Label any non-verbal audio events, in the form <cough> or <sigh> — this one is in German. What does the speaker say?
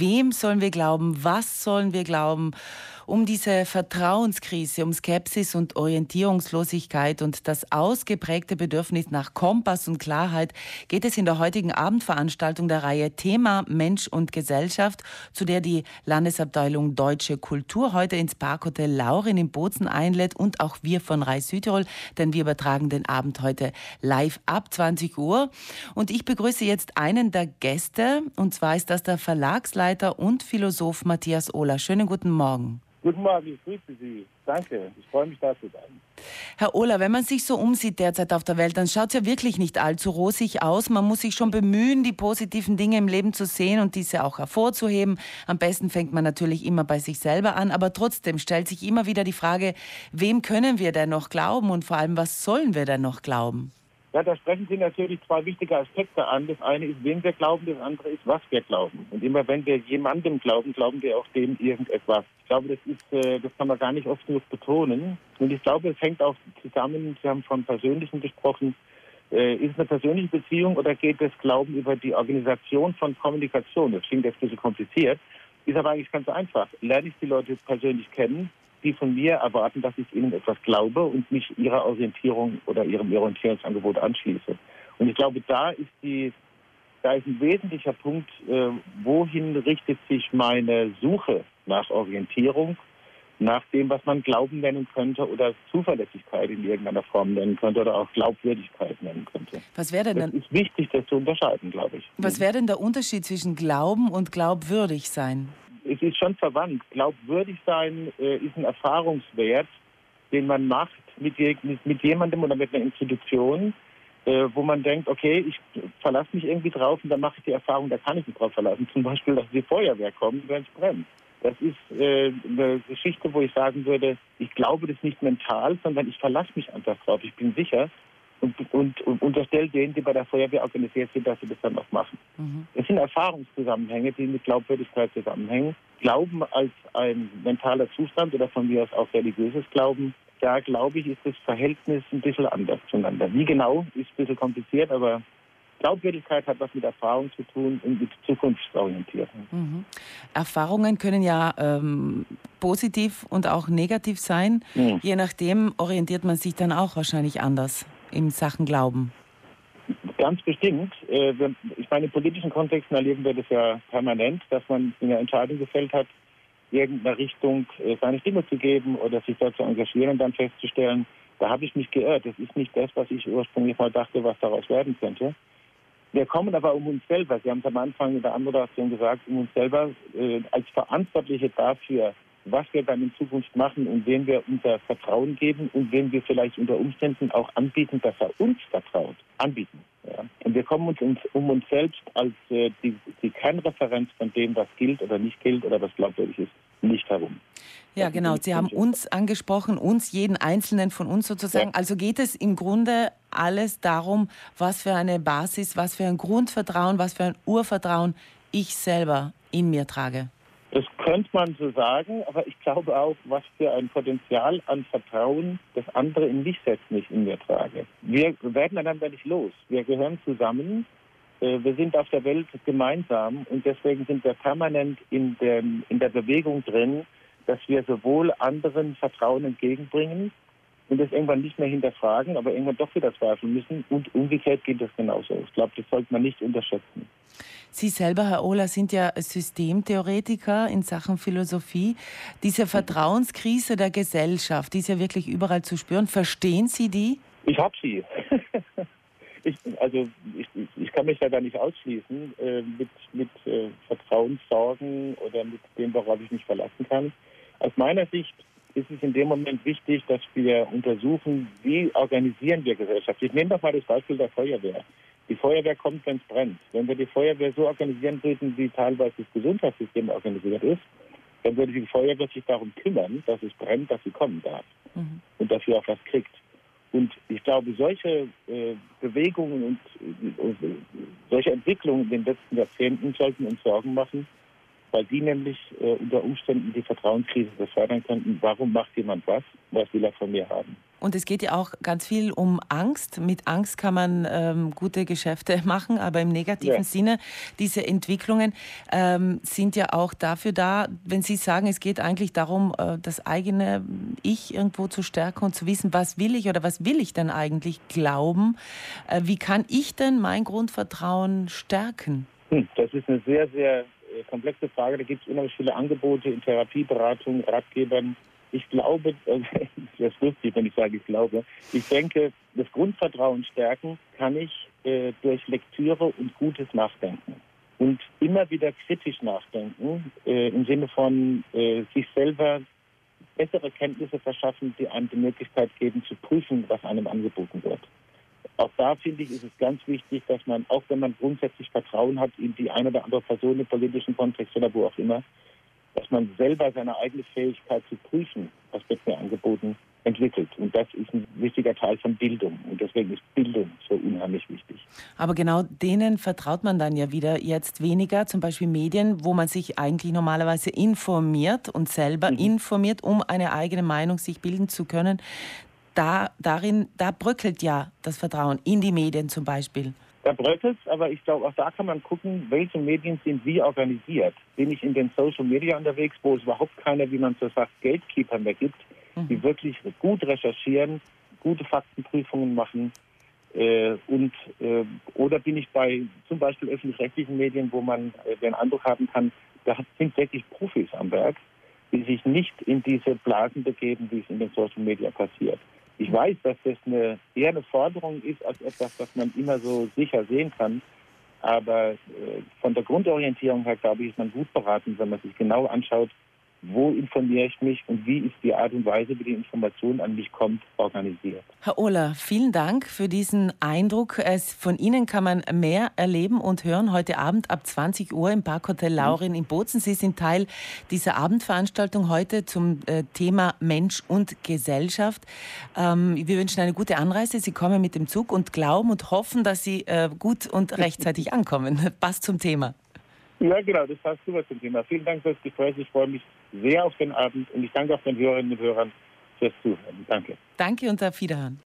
Wem sollen wir glauben? Was sollen wir glauben? Um diese Vertrauenskrise, um Skepsis und Orientierungslosigkeit und das ausgeprägte Bedürfnis nach Kompass und Klarheit geht es in der heutigen Abendveranstaltung der Reihe Thema Mensch und Gesellschaft, zu der die Landesabteilung Deutsche Kultur heute ins Parkhotel Laurin in Bozen einlädt und auch wir von Reis Südtirol, denn wir übertragen den Abend heute live ab 20 Uhr. Und ich begrüße jetzt einen der Gäste, und zwar ist das der Verlagsleiter und Philosoph Matthias Ohler. Schönen guten Morgen. Guten Morgen, ich grüße Sie. Danke, ich freue mich da zu sein. Herr Ohler, wenn man sich so umsieht derzeit auf der Welt, dann schaut es ja wirklich nicht allzu rosig aus. Man muss sich schon bemühen, die positiven Dinge im Leben zu sehen und diese auch hervorzuheben. Am besten fängt man natürlich immer bei sich selber an, aber trotzdem stellt sich immer wieder die Frage, wem können wir denn noch glauben und vor allem, was sollen wir denn noch glauben? Ja, da sprechen Sie natürlich zwei wichtige Aspekte an. Das eine ist, wen wir glauben, das andere ist, was wir glauben. Und immer wenn wir jemandem glauben, glauben wir auch dem irgendetwas. Ich glaube, das ist, äh, das kann man gar nicht oft genug betonen. Und ich glaube, es hängt auch zusammen, Sie haben von Persönlichen gesprochen, äh, ist es eine persönliche Beziehung oder geht das Glauben über die Organisation von Kommunikation? Das klingt jetzt ein bisschen kompliziert, ist aber eigentlich ganz einfach. Lerne ich die Leute persönlich kennen, die von mir erwarten, dass ich ihnen etwas glaube und mich ihrer Orientierung oder ihrem Orientierungsangebot anschließe. Und ich glaube, da ist die, da ist ein wesentlicher Punkt, äh, wohin richtet sich meine Suche nach Orientierung, nach dem, was man Glauben nennen könnte oder Zuverlässigkeit in irgendeiner Form nennen könnte oder auch Glaubwürdigkeit nennen könnte. Was wäre denn dann? Es ist wichtig, das zu unterscheiden, glaube ich. Was wäre denn der Unterschied zwischen Glauben und glaubwürdig sein? Es ist schon verwandt. Glaubwürdig sein äh, ist ein Erfahrungswert, den man macht mit, mit, jemandem oder mit einer Institution, äh, wo man denkt, okay, ich verlasse mich irgendwie drauf und dann mache ich die Erfahrung, da kann ich mich drauf verlassen. Zum Beispiel, dass die Feuerwehr kommt, wenn es brennt. Das ist äh, eine Geschichte, wo ich sagen würde, ich glaube das nicht mental, sondern ich verlasse mich einfach drauf. Ich bin sicher, und, und, und unterstellt denen, die bei der Feuerwehr organisiert sind, dass sie das dann auch machen. Mhm. Es sind Erfahrungszusammenhänge, die mit Glaubwürdigkeit zusammenhängen. Glauben als ein mentaler Zustand oder von mir aus auch religiöses Glauben, da glaube ich, ist das Verhältnis ein bisschen anders zueinander. Wie genau, ist ein bisschen kompliziert, aber Glaubwürdigkeit hat was mit Erfahrung zu tun und mit Zukunftsorientierung. Mhm. Erfahrungen können ja ähm, positiv und auch negativ sein. Mhm. Je nachdem orientiert man sich dann auch wahrscheinlich anders in Sachen Glauben? Ganz bestimmt. Äh, ich meine, in politischen Kontexten erleben wir das ja permanent, dass man eine Entscheidung gefällt hat, irgendeiner Richtung äh, seine Stimme zu geben oder sich dort zu engagieren und dann festzustellen, da habe ich mich geirrt. Das ist nicht das, was ich ursprünglich mal dachte, was daraus werden könnte. Wir kommen aber um uns selber, Sie haben es am Anfang in der Anmoderation gesagt, um uns selber äh, als Verantwortliche dafür, was wir dann in Zukunft machen und wem wir unser Vertrauen geben und wem wir vielleicht unter Umständen auch anbieten, dass er uns vertraut, anbieten. Ja. Und wir kommen uns um uns selbst als äh, die, die Kernreferenz von dem, was gilt oder nicht gilt oder was glaubwürdig ist, nicht herum. Ja, genau. Sie haben uns angesprochen, uns, jeden Einzelnen von uns sozusagen. Ja. Also geht es im Grunde alles darum, was für eine Basis, was für ein Grundvertrauen, was für ein Urvertrauen ich selber in mir trage. Das könnte man so sagen, aber ich glaube auch, was für ein Potenzial an Vertrauen das andere in mich setzt, nicht in mir trage. Wir werden einander nicht los. Wir gehören zusammen. Äh, wir sind auf der Welt gemeinsam und deswegen sind wir permanent in der, in der Bewegung drin, dass wir sowohl anderen Vertrauen entgegenbringen und das irgendwann nicht mehr hinterfragen, aber irgendwann doch wieder zweifeln müssen. Und umgekehrt geht das genauso. Ich glaube, das sollte man nicht unterschätzen. Sie selber, Herr Ohler, sind ja Systemtheoretiker in Sachen Philosophie. Diese Vertrauenskrise der Gesellschaft, die ist ja wirklich überall zu spüren. Verstehen Sie die? Ich habe sie. <laughs> ich, also ich, ich, kann mich da gar nicht ausschließen äh, mit, mit äh, Vertrauenssorgen oder mit dem, worauf ich mich verlassen kann. Aus meiner Sicht ist es in dem Moment wichtig, dass wir untersuchen, wie organisieren wir Gesellschaft. Ich nehme doch mal das Beispiel der Feuerwehr. Die Feuerwehr kommt, wenn es brennt. Wenn wir die Feuerwehr so organisieren würden, wie teilweise das Gesundheitssystem organisiert ist, dann würde die Feuerwehr sich darum kümmern, dass es brennt, dass sie kommen darf mhm. und dafür auch was kriegt. Und ich glaube, solche äh, Bewegungen und äh, solche Entwicklungen in den letzten Jahrzehnten sollten uns Sorgen machen, weil die nämlich äh, unter Umständen die Vertrauenskrise befördern könnten. Warum macht jemand was? Was will er von mir haben? Und es geht ja auch ganz viel um Angst. Mit Angst kann man ähm, gute Geschäfte <laughs> machen, aber im negativen ja. Sinne, diese Entwicklungen ähm, sind ja auch dafür da, wenn Sie sagen, es geht eigentlich darum, äh, das eigene Ich irgendwo zu stärken und zu wissen, was will ich oder was will ich denn eigentlich glauben? Äh, wie kann ich denn mein Grundvertrauen stärken? Hm, das ist eine sehr, sehr äh, komplexe Frage. Da gibt es unheimlich viele Angebote in Therapieberatung, Ratgebern, ich glaube, <laughs> das ist lustig, wenn ich sage, ich glaube. Ich denke, das Grundvertrauen stärken kann ich äh, durch Lektüre und gutes Nachdenken. Und immer wieder kritisch nachdenken, äh, im Sinne von äh, sich selber bessere Kenntnisse verschaffen, die einem die Möglichkeit geben, zu prüfen, was einem angeboten wird. Auch da finde ich, ist es ganz wichtig, dass man, auch wenn man grundsätzlich Vertrauen hat in die eine oder andere Person im politischen Kontext oder wo auch immer, dass man selber seine eigene Fähigkeit zu prüfen, was wird mir angeboten, entwickelt. Und das ist ein wichtiger Teil von Bildung. Und deswegen ist Bildung so unheimlich wichtig. Aber genau denen vertraut man dann ja wieder jetzt weniger, zum Beispiel Medien, wo man sich eigentlich normalerweise informiert und selber mhm. informiert, um eine eigene Meinung sich bilden zu können. Da, darin, da bröckelt ja das Vertrauen in die Medien zum Beispiel. Da bröckelt es, aber ich glaube, auch da kann man gucken, welche Medien sind wie organisiert. Bin ich in den Social Media unterwegs, wo es überhaupt keine, wie man so sagt, Gatekeeper mehr gibt, mhm. die wirklich gut recherchieren, gute Faktenprüfungen machen. Äh, und äh, oder bin ich bei zum Beispiel öffentlich-rechtlichen Medien, wo man äh, den Eindruck haben kann, da sind wirklich Profis am Werk, die sich nicht in diese Blasen begeben, wie es in den Social Media passiert. Ich weiß, dass das eine, eher eine Forderung ist als etwas, was man immer so sicher sehen kann. Aber äh, von der Grundorientierung her, glaube ich, ist man gut beraten, wenn man sich genau anschaut, wo informiere ich mich und wie ist die Art und Weise, wie die Information an mich kommt, organisiert. Herr Ohler, vielen Dank für diesen Eindruck. Von Ihnen kann man mehr erleben und hören heute Abend ab 20 Uhr im Parkhotel Laurin in Bozen. Sie sind Teil dieser Abendveranstaltung heute zum äh, Thema Mensch und Gesellschaft. Ähm, wir wünschen eine gute Anreise. Sie kommen mit dem Zug und glauben und hoffen, dass Sie äh, gut und rechtzeitig <laughs> ankommen. Passt zum Thema. Ja, genau, das passt super zum Thema. Vielen Dank für das Gespräch. Ich freue mich sehr auf den Abend und ich danke auch den Hörerinnen und Hörern fürs Zuhören. Danke. Danke und auf Wiederhören.